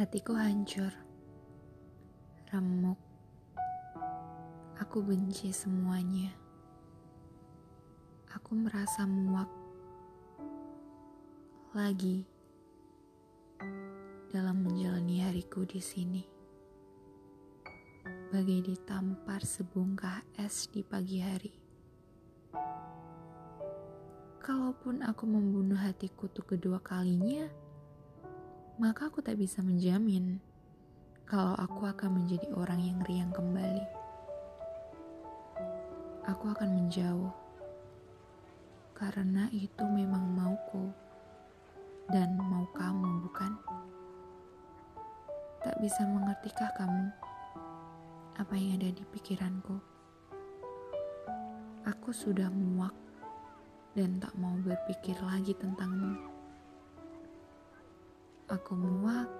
Hatiku hancur, remuk. Aku benci semuanya. Aku merasa muak lagi dalam menjalani hariku di sini. Bagai ditampar sebongkah es di pagi hari. Kalaupun aku membunuh hatiku untuk kedua kalinya, maka aku tak bisa menjamin kalau aku akan menjadi orang yang riang kembali. Aku akan menjauh karena itu memang mauku dan mau kamu, bukan? Tak bisa mengertikah kamu apa yang ada di pikiranku? Aku sudah muak dan tak mau berpikir lagi tentangmu. Aku muak,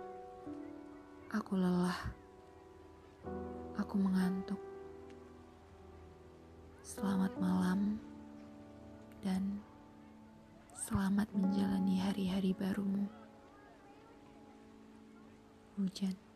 aku lelah, aku mengantuk. Selamat malam dan selamat menjalani hari-hari barumu. Hujan.